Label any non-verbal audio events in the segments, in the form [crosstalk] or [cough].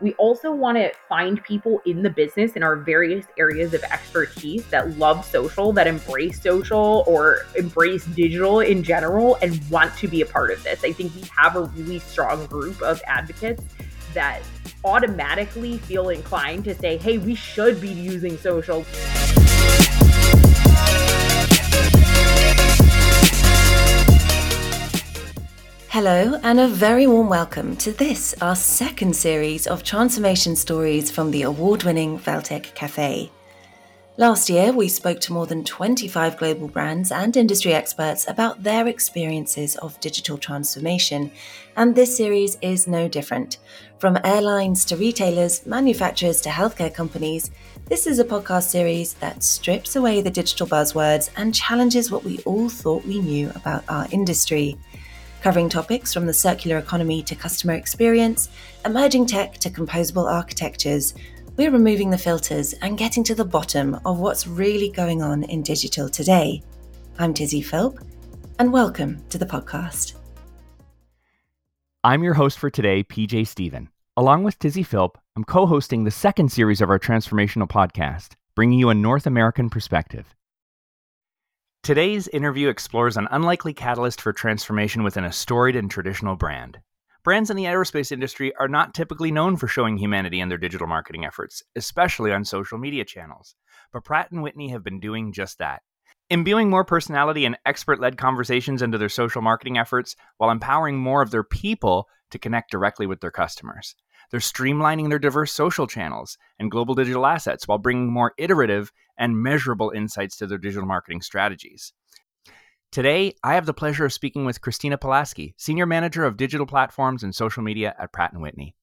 We also want to find people in the business in our various areas of expertise that love social, that embrace social or embrace digital in general and want to be a part of this. I think we have a really strong group of advocates that automatically feel inclined to say, hey, we should be using social. Hello, and a very warm welcome to this, our second series of transformation stories from the award winning Valtech Cafe. Last year, we spoke to more than 25 global brands and industry experts about their experiences of digital transformation, and this series is no different. From airlines to retailers, manufacturers to healthcare companies, this is a podcast series that strips away the digital buzzwords and challenges what we all thought we knew about our industry covering topics from the circular economy to customer experience, emerging tech to composable architectures. We're removing the filters and getting to the bottom of what's really going on in digital today. I'm Tizzy Philp, and welcome to the podcast. I'm your host for today, PJ Stephen. Along with Tizzy Philp, I'm co hosting the second series of our transformational podcast, bringing you a North American perspective. Today's interview explores an unlikely catalyst for transformation within a storied and traditional brand. Brands in the aerospace industry are not typically known for showing humanity in their digital marketing efforts, especially on social media channels. But Pratt & Whitney have been doing just that. Imbuing more personality and expert-led conversations into their social marketing efforts while empowering more of their people to connect directly with their customers. They're streamlining their diverse social channels and global digital assets while bringing more iterative and measurable insights to their digital marketing strategies. Today, I have the pleasure of speaking with Christina Pulaski, Senior Manager of Digital Platforms and Social Media at Pratt & Whitney.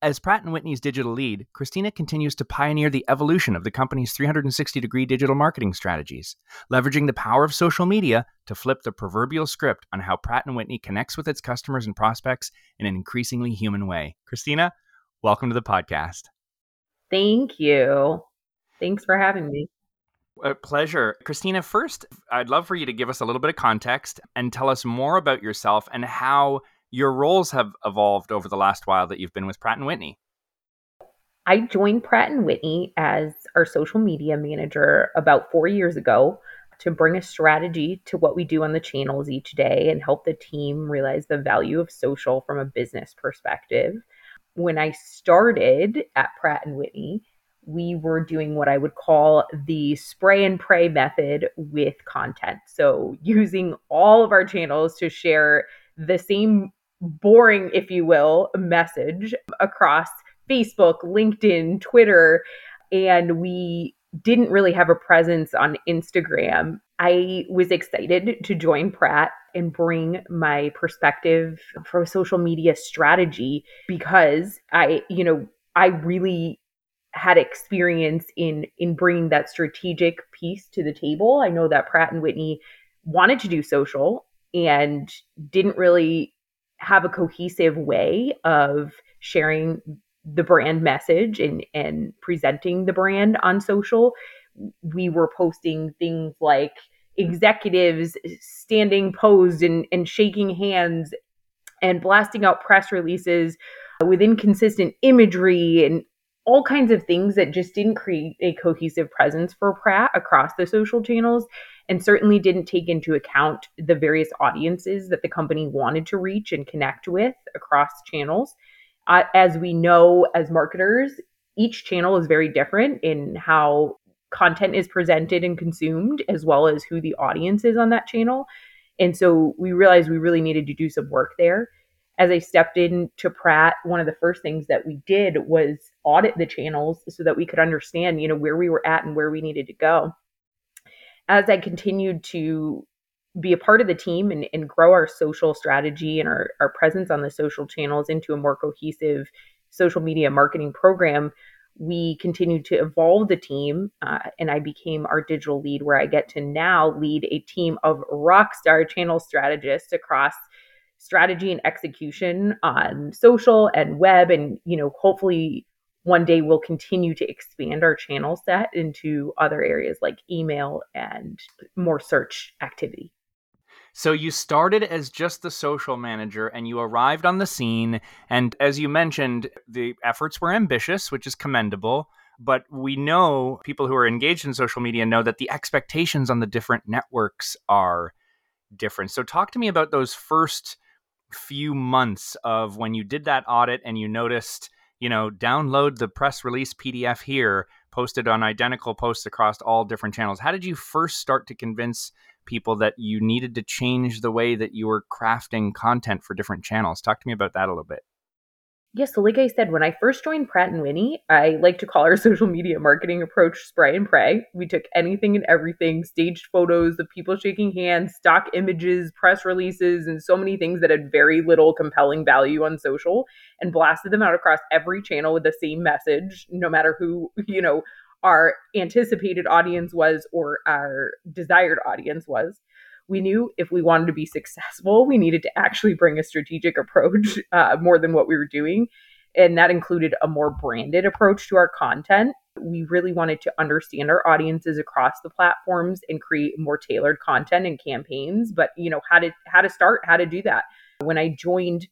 As Pratt & Whitney's digital lead, Christina continues to pioneer the evolution of the company's 360-degree digital marketing strategies, leveraging the power of social media to flip the proverbial script on how Pratt & Whitney connects with its customers and prospects in an increasingly human way. Christina, welcome to the podcast. Thank you. Thanks for having me. A pleasure. Christina, first, I'd love for you to give us a little bit of context and tell us more about yourself and how your roles have evolved over the last while that you've been with Pratt & Whitney. I joined Pratt & Whitney as our social media manager about 4 years ago to bring a strategy to what we do on the channels each day and help the team realize the value of social from a business perspective. When I started at Pratt & Whitney, we were doing what I would call the spray and pray method with content. So, [laughs] using all of our channels to share the same boring, if you will, message across Facebook, LinkedIn, Twitter, and we didn't really have a presence on Instagram. I was excited to join Pratt and bring my perspective for social media strategy because I, you know, I really had experience in in bringing that strategic piece to the table. I know that Pratt and Whitney wanted to do social and didn't really have a cohesive way of sharing the brand message and and presenting the brand on social. We were posting things like executives standing posed and, and shaking hands and blasting out press releases with inconsistent imagery and all kinds of things that just didn't create a cohesive presence for Pratt across the social channels and certainly didn't take into account the various audiences that the company wanted to reach and connect with across channels. Uh, as we know as marketers, each channel is very different in how content is presented and consumed, as well as who the audience is on that channel. And so we realized we really needed to do some work there as I stepped into Pratt, one of the first things that we did was audit the channels so that we could understand, you know, where we were at and where we needed to go. As I continued to be a part of the team and, and grow our social strategy and our, our presence on the social channels into a more cohesive social media marketing program, we continued to evolve the team uh, and i became our digital lead where i get to now lead a team of rock star channel strategists across strategy and execution on social and web and you know hopefully one day we'll continue to expand our channel set into other areas like email and more search activity So you started as just the social manager and you arrived on the scene. And as you mentioned, the efforts were ambitious, which is commendable. But we know people who are engaged in social media know that the expectations on the different networks are different. So talk to me about those first few months of when you did that audit and you noticed, you know, download the press release PDF here, posted on identical posts across all different channels. How did you first start to convince people that you needed to change the way that you were crafting content for different channels. Talk to me about that a little bit. Yeah, so like I said, when I first joined Pratt and Whitney, I like to call our [laughs] social media marketing approach spray and pray. We took anything and everything, staged photos of people shaking hands, stock images, press releases, and so many things that had very little compelling value on social and blasted them out across every channel with the same message, no matter who, [laughs] you know, our anticipated audience was or our desired audience was. We knew if we wanted to be successful, we needed to actually bring a strategic approach [laughs] uh, more than what we were doing. And that included a more branded approach to our content. We really wanted to understand our audiences across the platforms and create more tailored content and campaigns. But you know how to how to start, how to do that. When I joined,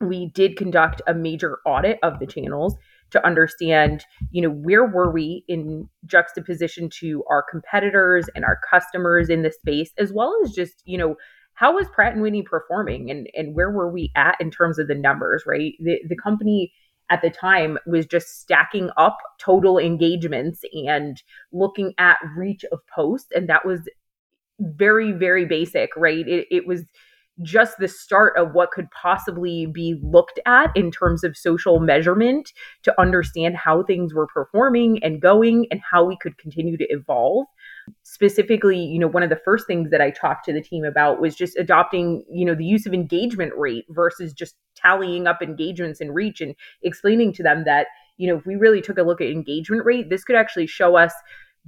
we did conduct a major audit of the channels to understand, you know, where were we in juxtaposition to our competitors and our customers in the space, as well as just, you know, how was Pratt and Whitney performing and, and where were we at in terms of the numbers, right? The, the company at the time was just stacking up total engagements and looking at reach of posts. And that was very, very basic, right? It, it was just the start of what could possibly be looked at in terms of social measurement to understand how things were performing and going and how we could continue to evolve. Specifically you know one of the first things that i talked to the team about was just adopting you know the use of engagement rate versus just tallying up engagements and reach and explaining to them that you know if we really took a look at engagement rate this could actually show us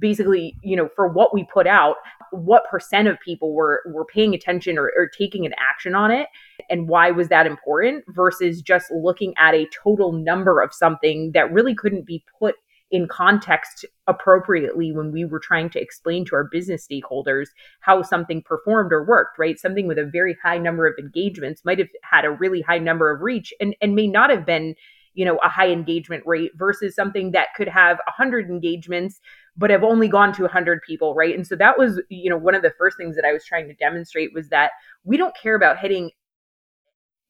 basically, you know, for what we put out, what percent of people were were paying attention or, or taking an action on it, and why was that important versus just looking at a total number of something that really couldn't be put in context appropriately when we were trying to explain to our business stakeholders how something performed or worked, right? Something with a very high number of engagements might have had a really high number of reach and, and may not have been, you know, a high engagement rate versus something that could have 100 engagements but have only gone to 100 people right? And so that was you know one of the first things that i was trying to demonstrate was that we don't care about hitting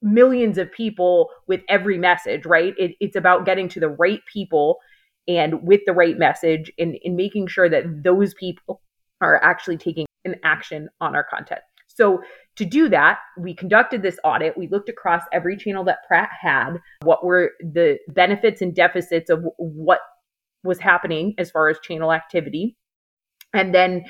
millions of people with every message right? It, it's about getting to the right people and with the right message and, and making sure that those people are actually taking an action on our content. So to do that, we conducted this audit. We looked across every channel that Pratt had, what were the benefits and deficits of what was happening as far as channel activity. And then,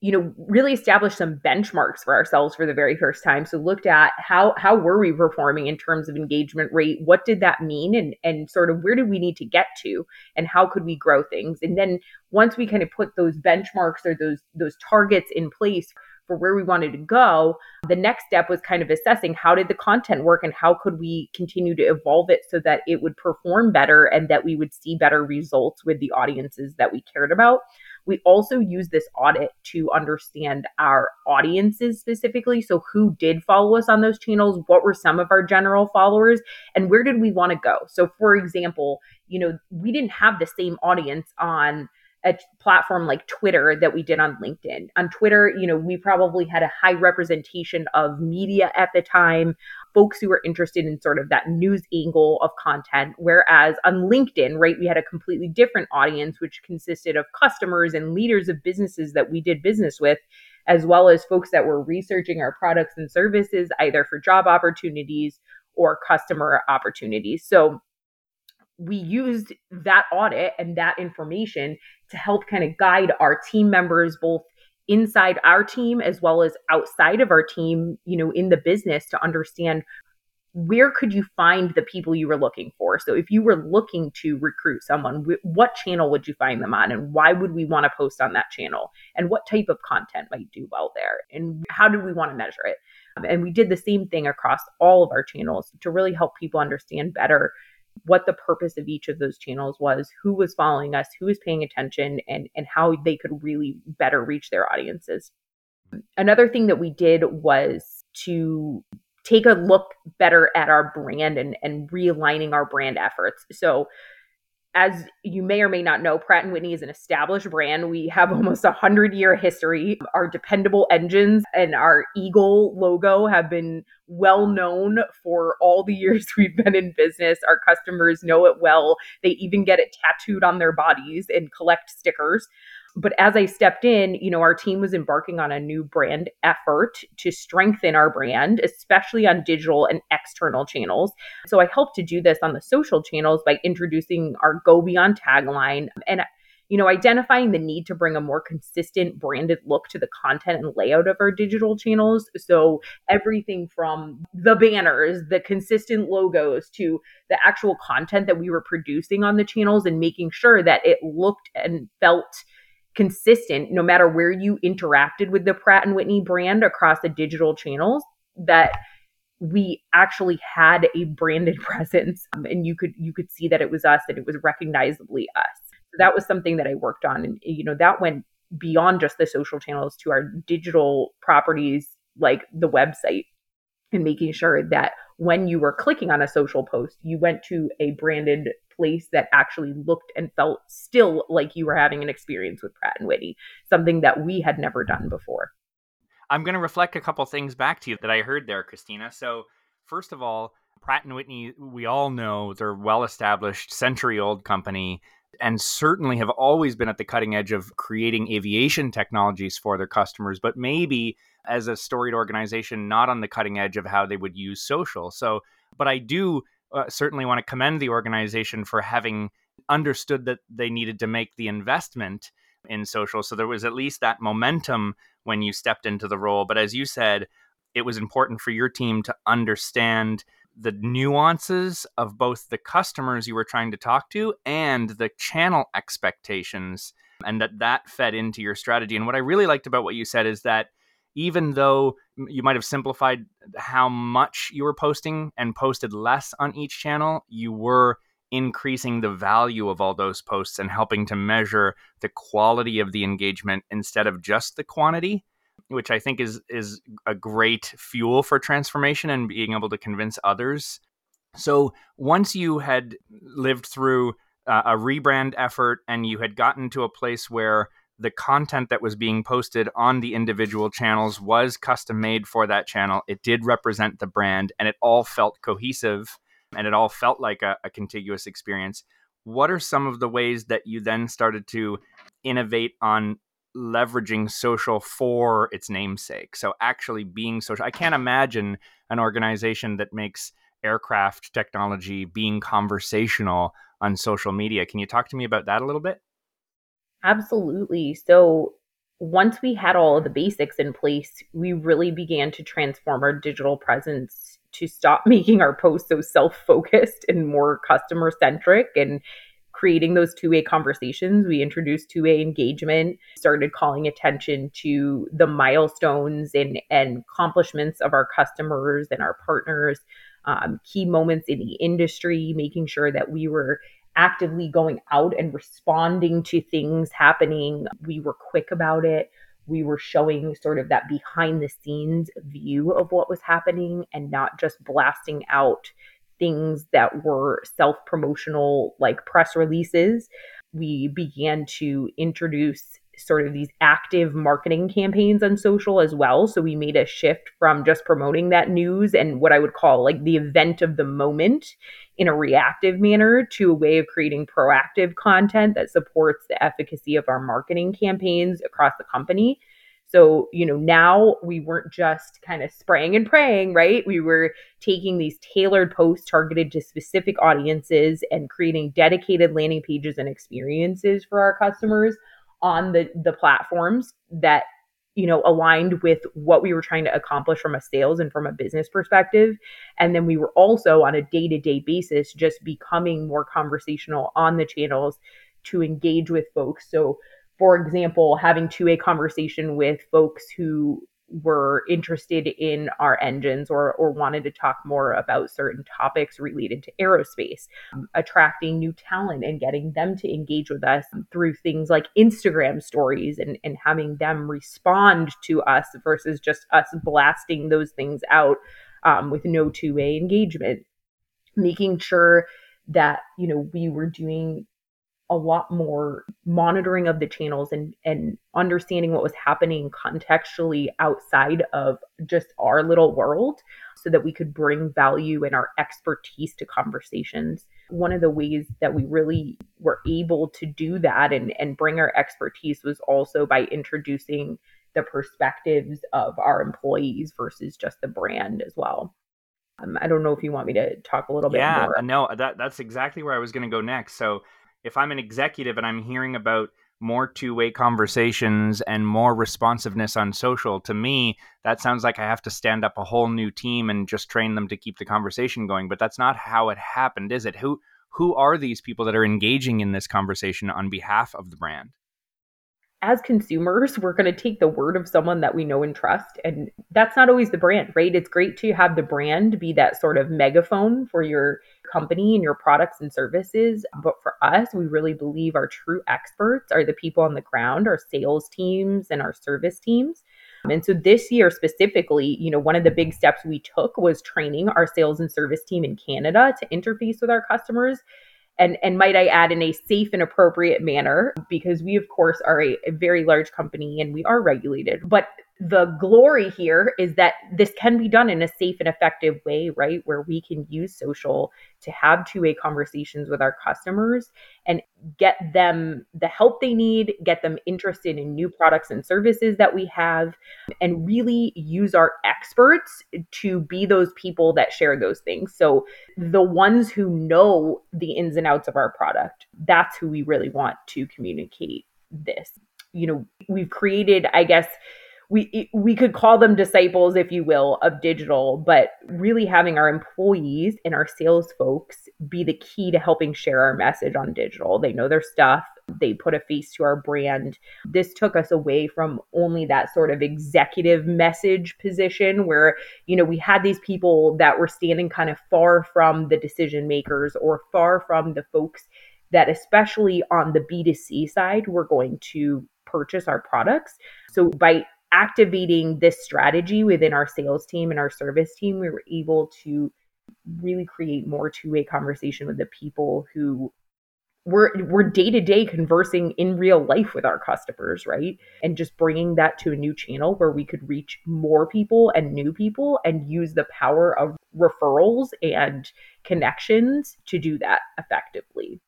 you know, really established some benchmarks for ourselves for the very first time. So looked at how how were we performing in terms of engagement rate? What did that mean? And and sort of where did we need to get to and how could we grow things? And then once we kind of put those benchmarks or those those targets in place for where we wanted to go the next step was kind of assessing how did the content work and how could we continue to evolve it so that it would perform better and that we would see better results with the audiences that we cared about we also use this audit to understand our audiences specifically. So, who did follow us on those channels? What were some of our general followers? And where did we want to go? So, for example, you know, we didn't have the same audience on a platform like Twitter that we did on LinkedIn. On Twitter, you know, we probably had a high representation of media at the time, folks who were interested in sort of that news angle of content. Whereas on LinkedIn, right, we had a completely different audience, which consisted of customers and leaders of businesses that we did business with, as well as folks that were researching our products and services, either for job opportunities or customer opportunities. So we used that audit and that information to help kind of guide our team members both inside our team as well as outside of our team you know in the business to understand where could you find the people you were looking for? So if you were looking to recruit someone what channel would you find them on and why would we want to post on that channel? And what type of content might do well there? And how do we want to measure it? Um, and we did the same thing across all of our channels to really help people understand better what the purpose of each of those channels was, who was following us, who was paying attention, and and how they could really better reach their audiences. Another thing that we did was to take a look better at our brand and, and realigning our brand efforts. So as you may or may not know, Pratt Whitney is an established brand. We have [laughs] almost a hundred year history. Our dependable engines and our eagle logo have been well known for all the [laughs] years we've been in business. Our customers know it well. They even get it tattooed on their bodies and collect stickers but as I stepped in, you know, our team was embarking on a new brand effort to strengthen our brand, especially on digital and external channels. So I helped to do this on the social channels by introducing our Go Beyond tagline and you know, identifying the need to bring a more consistent branded look to the content and layout of our digital channels. So, everything from the banners, the consistent logos, to the actual content that we were producing on the channels and making sure that it looked and felt consistent no matter where you interacted with the Pratt and Whitney brand across the digital channels that we actually had a branded [laughs] presence um, and you could you could see that it was us and it was recognizably us. So that was something that i worked on and you know that went beyond just the social channels to our digital properties like the website and making sure that when you were clicking on a social post you went to a branded place that actually looked and felt still like you were having an experience with Pratt and Whitney, something that we had never done before. I'm going to reflect a couple things back to you that I heard there, Christina. So, first of all, Pratt and Whitney, we all know they're well established, century old company and certainly have always been at the cutting edge of creating aviation technologies for their customers, but maybe as a storied organization, not on the cutting edge of how they would use social. So, but I do uh, certainly want to commend the organization for having understood that they needed to make the investment in social. So there was at least that momentum when you stepped into the role. But as you said, it was important for your team to understand the nuances of both the customers you were trying to talk to and the channel expectations and that that fed into your strategy and what i really liked about what you said is that even though you might have simplified how much you were posting and posted less on each channel, you were increasing the value of all those posts and helping to measure the quality of the engagement instead of just the quantity which I think is is a great fuel for transformation and being able to convince others. So once you had lived through uh, a rebrand effort and you had gotten to a place where the content that was being posted on the individual channels was custom made for that channel. It did represent the brand and it all felt cohesive and it all felt like a, a, contiguous experience. What are some of the ways that you then started to innovate on leveraging social for its namesake? So, actually being social. I can't imagine an organization that makes aircraft technology being conversational on social media. Can you talk to me about that a little bit? Absolutely. So once we had all of the basics in place, we really began to transform our digital presence to stop [laughs] making our posts so self focused and more customer centric and creating those two way conversations. We introduced two way engagement, started calling attention to the milestones and, and accomplishments of our customers and our partners, um, key moments in the industry, making sure that we were actively going out and responding to things happening. We were quick about it. We were showing sort of that behind the scenes view of what was happening and not just blasting out things that were self promotional, like press releases. We began to introduce sort of these active marketing campaigns on social as well. So we made a shift from just promoting that news and what I would call like the event of the moment in a reactive manner to a way of creating proactive content that supports the efficacy of our marketing campaigns across the company. So, you know, now we weren't just kind of spraying and praying, right? We were taking these tailored posts targeted to specific audiences and creating dedicated landing pages and experiences for our customers on the the platforms that you know aligned with what we were trying to accomplish from a sales and from a business perspective. And then we were also on a day-to-day basis just becoming more conversational on the channels to engage with folks. So for example having to a conversation with folks who were interested in our engines or, or wanted to talk more about certain topics related to aerospace, um, attracting new talent and getting them to engage with us through things like Instagram stories and, and having them respond to us versus just us blasting those things out um, with no two way engagement. Making sure that, you know, we were doing a lot more monitoring of the channels and and understanding what was happening contextually outside of just our little world so that we could bring value and our expertise to conversations one of the ways that we really were able to do that and and bring our expertise was also by introducing the perspectives of our employees versus just the brand as well um, I don't know if you want me to talk a little bit yeah, more. Yeah, no, that that's exactly where I was going to go next. So if I'm an executive and I'm hearing about more two-way conversations and more responsiveness on social to me that sounds like i have to stand up a whole new team and just train them to keep the conversation going. But that's not how it happened is it? Who who are these people that are engaging in this conversation on behalf of the brand as consumers, [laughs] we're going to take the word of someone that we know and trust. And that's not always the brand, right? It's great to have the brand be that sort of megaphone for your company and your products and services. But for us, we really believe our true experts are the people on the ground, our sales teams and our service teams. And so this year specifically, you know, one of the big steps we took was training our sales and service team in Canada to interface with our customers and and might I add in a safe and appropriate manner because we of course are a, a, very large company and we are regulated. But the glory here is that this can be done in a safe and effective way right? Where we can use social to have two-way conversations with our customers and get them the help they need get them interested in new products and services that we have and really use our experts to be those people that share those things. So the ones who know the ins and outs of our product that's who we really want to communicate this. You know we've created i guess we we could call them disciples if you will of digital but really having our employees and our sales folks be the key to helping share our message on digital. They know their stuff. They put a face to our brand. This took us away from only that sort of executive message position where you know we had these people that were standing kind of far from the decision makers or far from the folks that especially on the B2C side were going to purchase our products. So by activating this strategy within our sales team and our service team, we were able to really create more two-way conversation with the people who we're we're day to day conversing in real life with our customers, right? And just bringing that to a new channel where we could reach more people and new people and use the power of referrals and connections to do that effectively.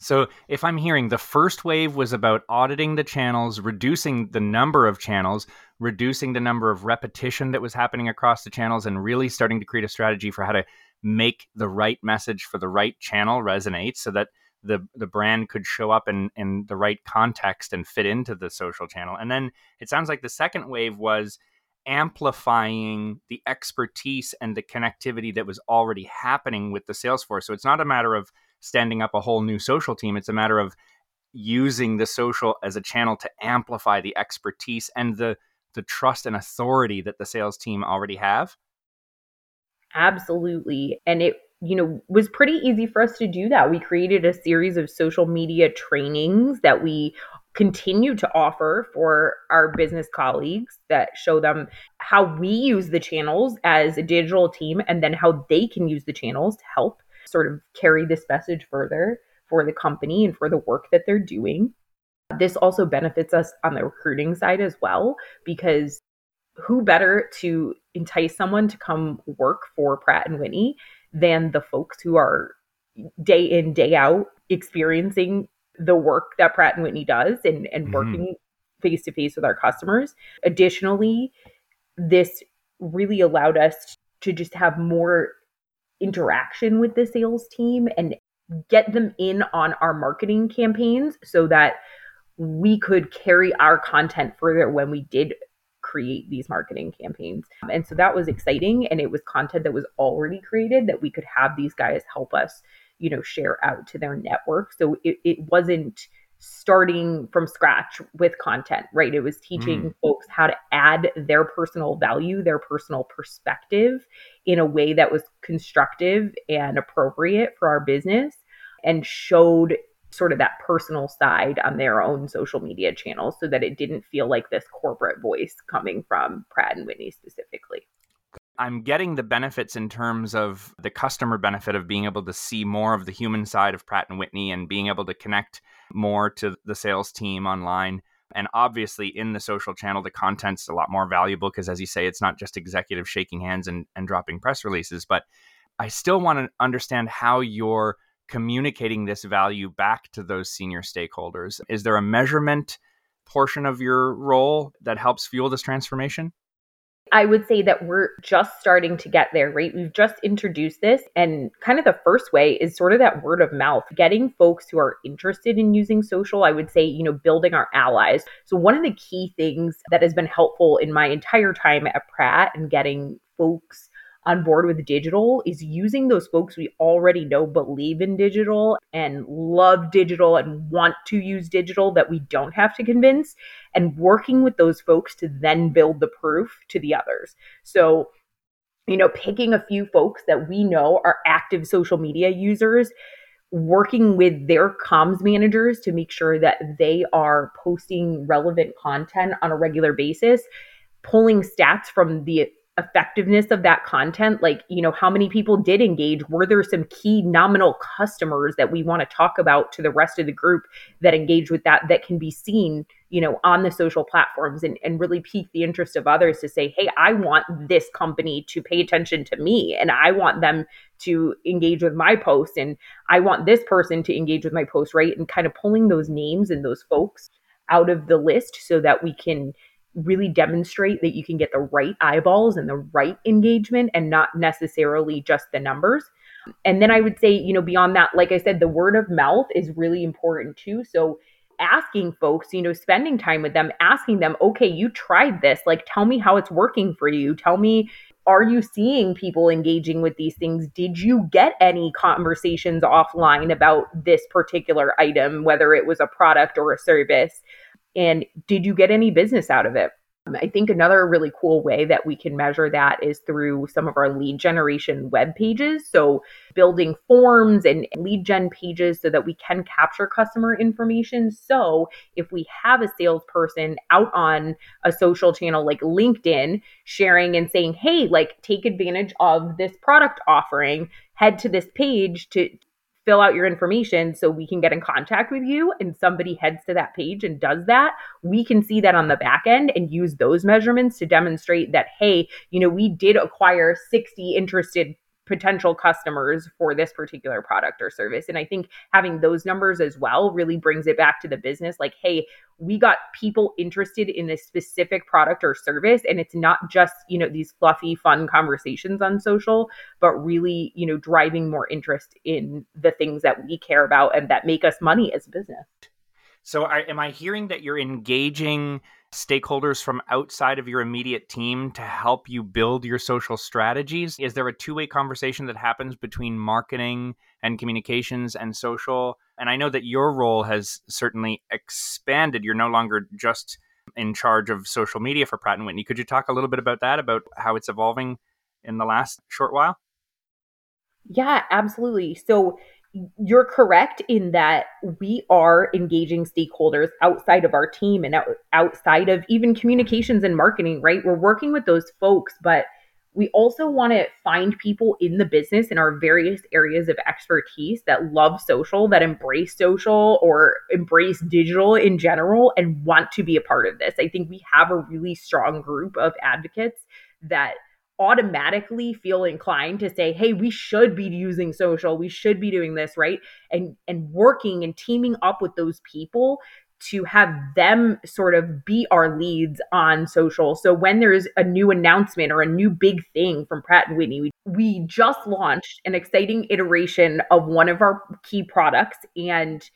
So, if I'm hearing the first wave was about auditing the channels, reducing the number of channels, reducing the number of repetition that was happening across the channels, and really starting to create a strategy for how to make the right message for the right channel resonate so that the the brand could show up in in the right context and fit into the social channel. And then it sounds like the second wave was amplifying the expertise and the connectivity that was already happening with the Salesforce. So it's not a matter of standing up a whole new social team. It's a matter of using the social as a channel to amplify the expertise and the the trust and authority that the sales team already have. Absolutely. And it you know was pretty easy for us to do that. We created a series of social media trainings that we continue to offer for our business colleagues that show them how we use the channels as a digital team and then how they can use the channels to help sort of carry this message further for the company and for the work that they're doing. This also benefits us on the recruiting side as well, because who better to entice someone to come work for Pratt and Whitney than the folks who are day in, day out experiencing the work that Pratt and Whitney does and, and mm-hmm. working face to face with our customers. Additionally, this really allowed us to just have more interaction with the sales team and get them in on our marketing campaigns so that we could carry our content further when we did create these marketing campaigns. Um, and so that was exciting and it was content that was already created that we could have these guys help us, you know, share out to their network. So it, it wasn't starting from scratch with content, right? It was teaching mm. folks how to add their personal value, their personal perspective in a way that was constructive and appropriate for our business and showed sort of that personal side on their own social media channels so that it didn't feel like this corporate voice coming from Pratt and Whitney specifically. I'm getting the benefits in terms of the customer benefit of being able to see more of the human side of Pratt and Whitney and being able to connect more to the sales team online. And obviously, in the social channel, the content's a lot more valuable because, as you say, it's not just executives shaking hands and, and dropping press releases. But I still want to understand how you're communicating this value back to those senior stakeholders. Is there a measurement portion of your role that helps fuel this transformation? I would say that we're just starting to get there, right? We've just introduced this, and kind of the first way is sort of that word of mouth, getting folks who are interested in using social. I would say, you know, building our allies. So, one of the key things that has been helpful in my entire time at Pratt and getting folks on board with digital is using those folks we already know believe in digital and love digital and want to use digital that we don't have to convince and working with those folks to then build the proof to the others. So, you know, picking a few folks that we know are active social media users working with their comms managers to make sure that they are posting relevant content on a regular basis pulling stats from the effectiveness of that content like you know how many people did engage were there some key nominal customers that we want to talk about to the rest of the group that engage with that that can be seen you know on the social platforms and, and really pique the interest of others to say hey i want this company to pay attention to me and i want them to engage with my post and i want this person to engage with my post right? And kind of pulling those names and those folks out of the list so that we can really demonstrate that you can get the right eyeballs and the right engagement and not necessarily just the numbers. And then I would say, you know, beyond that, like I said, the word of mouth is really important too. So asking folks, you know, spending time with them, asking them, okay, you tried this. Like, tell me how it's working for you. Tell me, are you seeing people engaging with these things? Did you get any conversations offline about this particular item, whether it was a product or a service? And did you get any business out of it? Um, I think another really cool way that we can measure that is through some of our lead generation web pages. So, building forms and lead gen pages so that we can capture customer information. So, if we have a salesperson out on a social channel like LinkedIn sharing and saying, hey, like take advantage of this product offering, head to this page to fill out your information so we can get in contact with you and somebody heads to that page and does that we can see that on the back end and use those measurements to demonstrate that hey you know we did acquire 60 interested potential customers for this particular product or service. And I think having those numbers as well really brings it back to the business like, hey, we got people interested in a specific product or service. And it's not just, you know, these fluffy, fun conversations on social, but really, you know, driving more interest in the things that we care about and that make us money as a business. So, are, am I hearing that you're engaging stakeholders from outside of your immediate team to help you build your social strategies? Is there a two way conversation that happens between marketing and communications and social? And I know that your role has certainly expanded. You're no longer just in charge of social media for Pratt and Whitney. Could you talk a little bit about that, about how it's evolving in the last short while? Yeah, absolutely. So you're correct in that we are engaging stakeholders outside of our team and outside of even communications and marketing, right? We're working with those folks, but we also want to find people in the business in our various areas of expertise that love social, that embrace social or embrace digital in general and want to be a part of this. I think we have a really strong group of advocates that automatically feel inclined to say hey we should be using social. We should be doing this right? And and working and teaming up with those people to have them sort of be our leads on social. So when there's a new announcement or a new big thing from Pratt and Whitney, we, we just launched an exciting iteration of one of our key products. And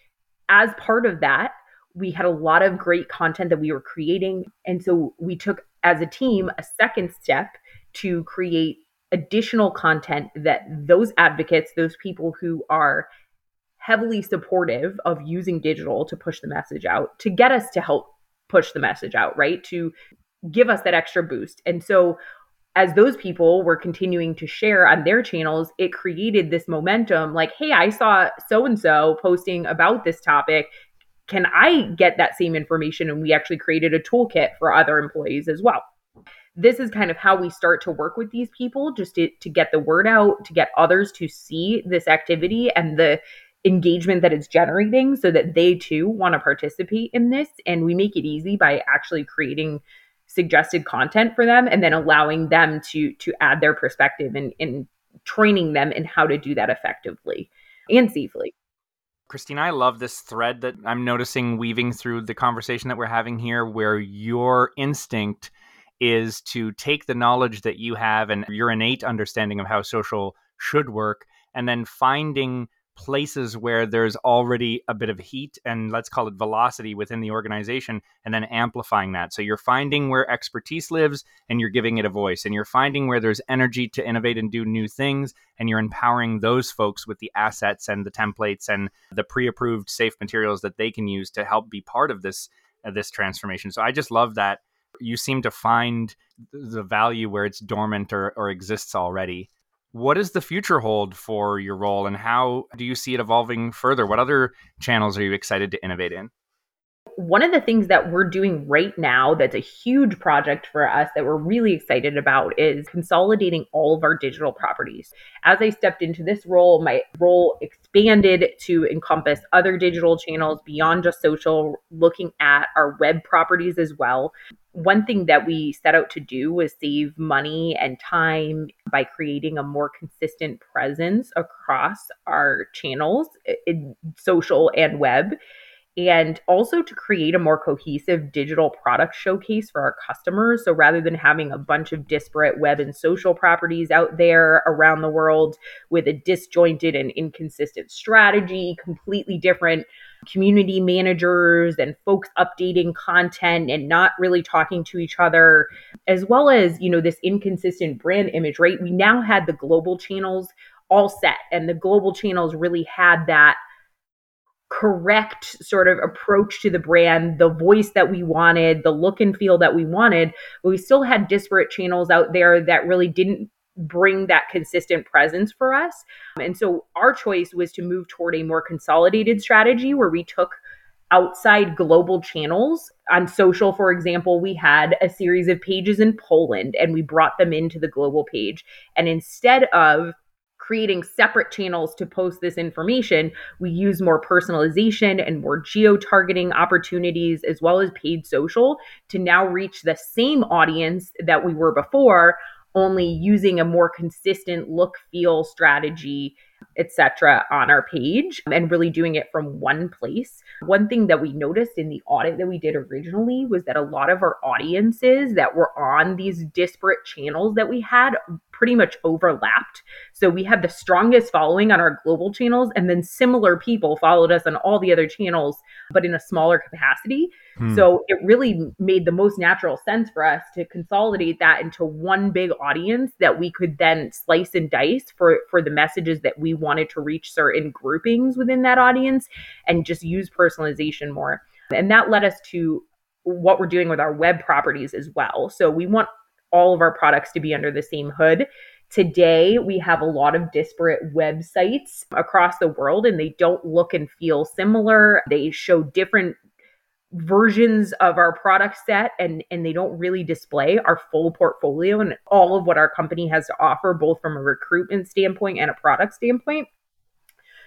as part of that, we had a lot of great content that we were creating. And so we took as a team a second step to create additional content that those advocates, those people who are heavily supportive of using digital to push the message out, to get us to help push the message out, right? To give us that extra boost. And so as those people were continuing to share on their channels, it created this momentum like, hey, I saw so and so posting about this topic. Can I get that same information? And we actually created a toolkit for other employees as well. This is kind of how we start to work with these people just to, to get the word out, to get others to see this activity and the engagement that it's generating so that they too want to participate in this. And we make it easy by actually creating suggested content for them and then allowing them to to add their perspective and, and training them in how to do that effectively and safely. Christine, I love this thread that I'm noticing weaving through the conversation that we're having here, where your instinct is to take the knowledge that you have and your innate understanding of how social should work, and then finding places where there's already a bit of heat and let's call it velocity within the organization and then amplifying that. So you're finding where expertise lives and you're giving it a voice and you're finding where there's energy to innovate and do new things and you're empowering those folks with the assets and the templates and the pre-approved safe materials that they can use to help be part of this uh, this transformation. So I just love that you seem to find the value where it's dormant or, or exists already what does the future hold for your role and how do you see it evolving further? What other channels are you excited to innovate in? One of the things that we're doing right now that's a huge project for us that we're really excited about is consolidating all of our digital properties. As I stepped into this role, my role expanded to encompass other digital channels beyond just social, looking at our web properties as well one thing that we set out to do was save money and time by creating a more consistent presence across our channels social and web and also to create a more cohesive digital product showcase for our customers. So rather than having a bunch of disparate web and social properties out there around the world with a disjointed and inconsistent strategy, completely different community managers and folks updating content and not really talking to each other as well as you know this inconsistent brand image right we now had the global channels all set and the global channels really had that correct sort of approach to the brand, the voice that we wanted, the look and feel that we wanted. But we still had disparate channels out there that really didn't bring that consistent presence for us. And so our choice was to move toward a more consolidated strategy where we took outside global channels. On social, for example, we had a series of pages in Poland and we brought them into the global page. And instead of creating separate channels to post this information, we use more personalization and more geo targeting opportunities as well as paid social to now reach the same audience that we were before only using a more consistent look feel strategy etc on our page and really doing it from one place. One thing that we noticed in the audit that we did originally was that a lot of our audiences that were on these disparate channels that we had pretty much overlapped. So we had the strongest following on our global channels, and then similar people followed us on all the other channels, but in a smaller capacity. Hmm. So it really made the most natural sense for us to consolidate that into one big audience that we could then slice and dice for for the messages that we wanted to reach certain groupings within that audience and just use personalization more. And that led us to what we're doing with our web properties as well. So we want all of our products to be under the same hood. Today, we have a lot of disparate websites across the world, and they don't look and feel similar. They show different versions of our product set and and they don't really display our full portfolio and all of what our company has to offer both from a recruitment standpoint and a product standpoint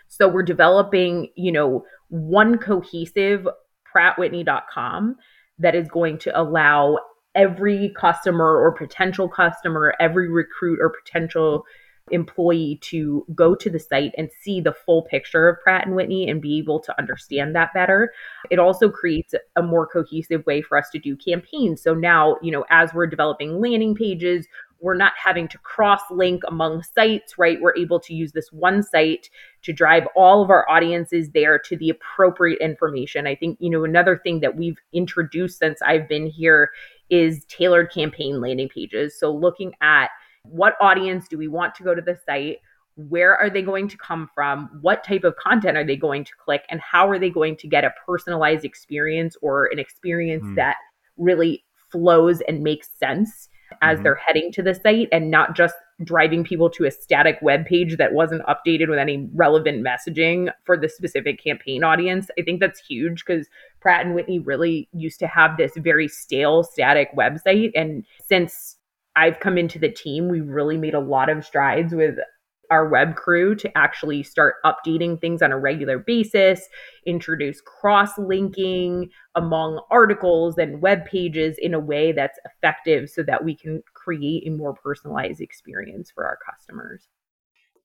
so we're developing you know one cohesive prattwhitney.com that is going to allow every customer or potential customer, every recruit or potential employee to go to the site and see the full picture of Pratt and Whitney and be able to understand that better. It also creates a more cohesive way for us to do campaigns. So now, you know, as we're developing landing pages, we're not having to cross link among sites, right? We're able to use this one site to drive all of our audiences there to the appropriate information. I think, you know, another thing that we've introduced since I've been here is tailored campaign landing pages. So looking at what audience do we want to go to the site? where are they going to come from what type of content are they going to click and how are they going to get a personalized experience or an experience mm. that really flows and makes sense as mm-hmm. they're heading to the site and not just driving people to a static web page that wasn't updated with any relevant messaging for the specific campaign audience. I think that's huge because Pratt and Whitney really used to have this very stale static website and since I've come into the team, we've really made a lot of strides with our web crew to actually start updating things on a regular basis, introduce cross linking among articles and web pages in a way that's effective so that we can create a more personalized experience for our customers.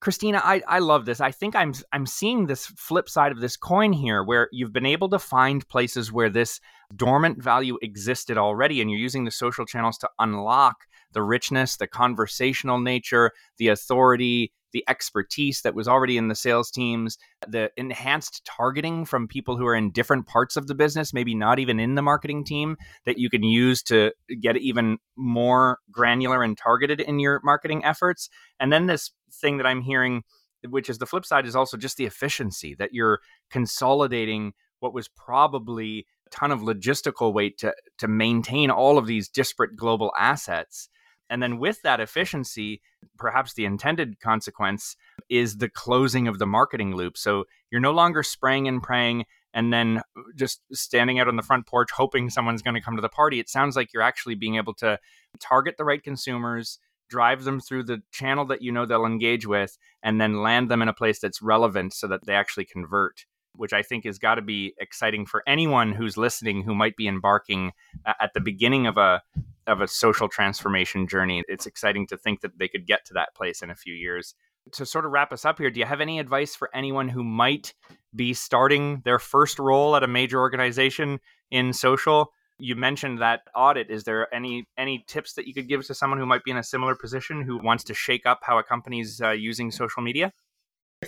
Christina, I, I love this. I think I'm I'm seeing this flip side of this coin here where you've been able to find places where this dormant value existed already and you're using the social channels to unlock the richness, the conversational nature, the authority, the expertise that was already in the sales teams, the enhanced targeting from people who are in different parts of the business, maybe not even in the marketing team, that you can use to get even more granular and targeted in your marketing efforts. And then this thing that I'm hearing, which is the flip side, is also just the efficiency that you're consolidating what was probably a ton of logistical weight to, to maintain all of these disparate global assets and then with that efficiency, perhaps the intended consequence is the closing of the marketing loop. So you're no longer spraying and praying and then just standing out on the front porch hoping someone's going to come to the party. It sounds like you're actually being able to target the right consumers, drive them through the channel that you know they'll engage with, and then land them in a place that's relevant so that they actually convert which I think has got to be exciting for anyone who's listening who might be embarking at the beginning of a of a social transformation journey. It's exciting to think that they could get to that place in a few years. To sort of wrap us up here, do you have any advice for anyone who might be starting their first role at a major organization in social? You mentioned that audit. Is there any any tips that you could give to someone who might be in a similar position who wants to shake up how a company's uh, using social media?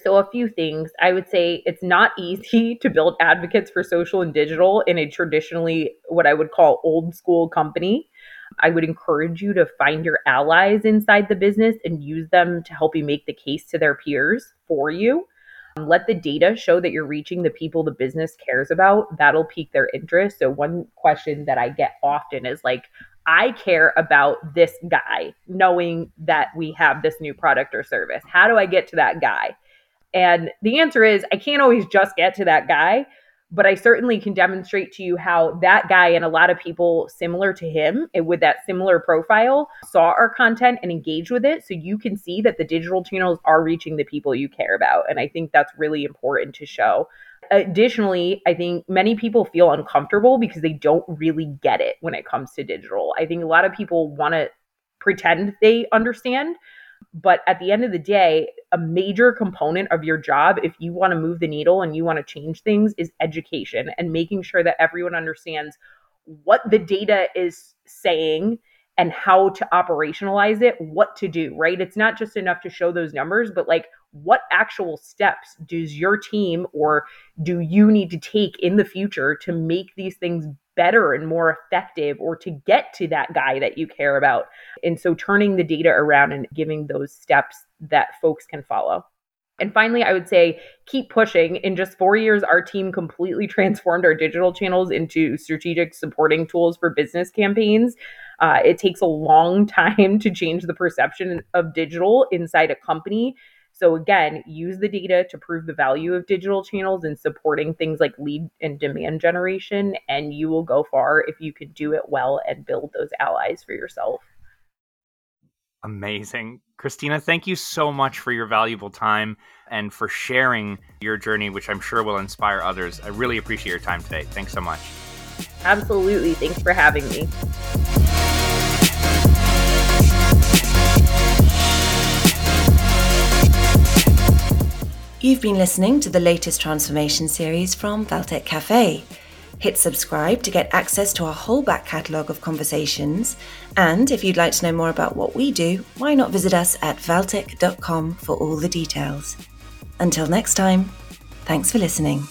So, a few things. I would say it's not easy [laughs] to build advocates for social and digital in a traditionally, what I would call old school company. I would encourage you to find your allies inside the business and use them to help you make the case to their peers for you. Um, let the data show that you're reaching the people the business cares about. That'll pique their interest. So, one question that I get often is like, I care about this guy, knowing that we have this new product or service. How do I get to that guy? And the answer is I can't always just get to that guy, but I certainly can demonstrate to you how that guy and a lot of people similar to him eh, with that similar profile saw our content and engaged with it. So you can see that the digital channels are reaching the people you care about. And I think that's really important to show. Additionally, I think many people feel uncomfortable because they don't really get it when it comes to digital. I think a lot of people want to pretend they understand, but at the end of the day, a major component of your job, if you want to move the needle and you want to change things, is education and making sure that everyone understands what the data is saying and how to operationalize it, what to do, right? It's not just enough to show those numbers, but like what actual steps does your team or do you need to take in the future to make these things better and more effective or to get to that guy that you care about. And so turning the data around and giving those steps that folks can follow. And finally, I would say keep pushing. In just four years, our team completely [laughs] transformed our digital channels into strategic supporting tools for business campaigns. Uh, it takes a long [laughs] time to change the perception of digital inside a company. So again, use the data to prove the value of digital channels and supporting things like lead and demand generation, and you will go far if you can do it well and build those allies for yourself. Amazing. Christina, thank you so much for your valuable time and for sharing your journey, which I'm sure will inspire others. I really appreciate your time today. Thanks so much. Absolutely. Thanks for having me. You've been listening to the latest transformation series from Valtech Cafe. Hit subscribe to get access to our whole back catalogue of conversations. And if you'd like to know more about what we do, why not visit us at valtech.com for all the details. Until next time, thanks for listening.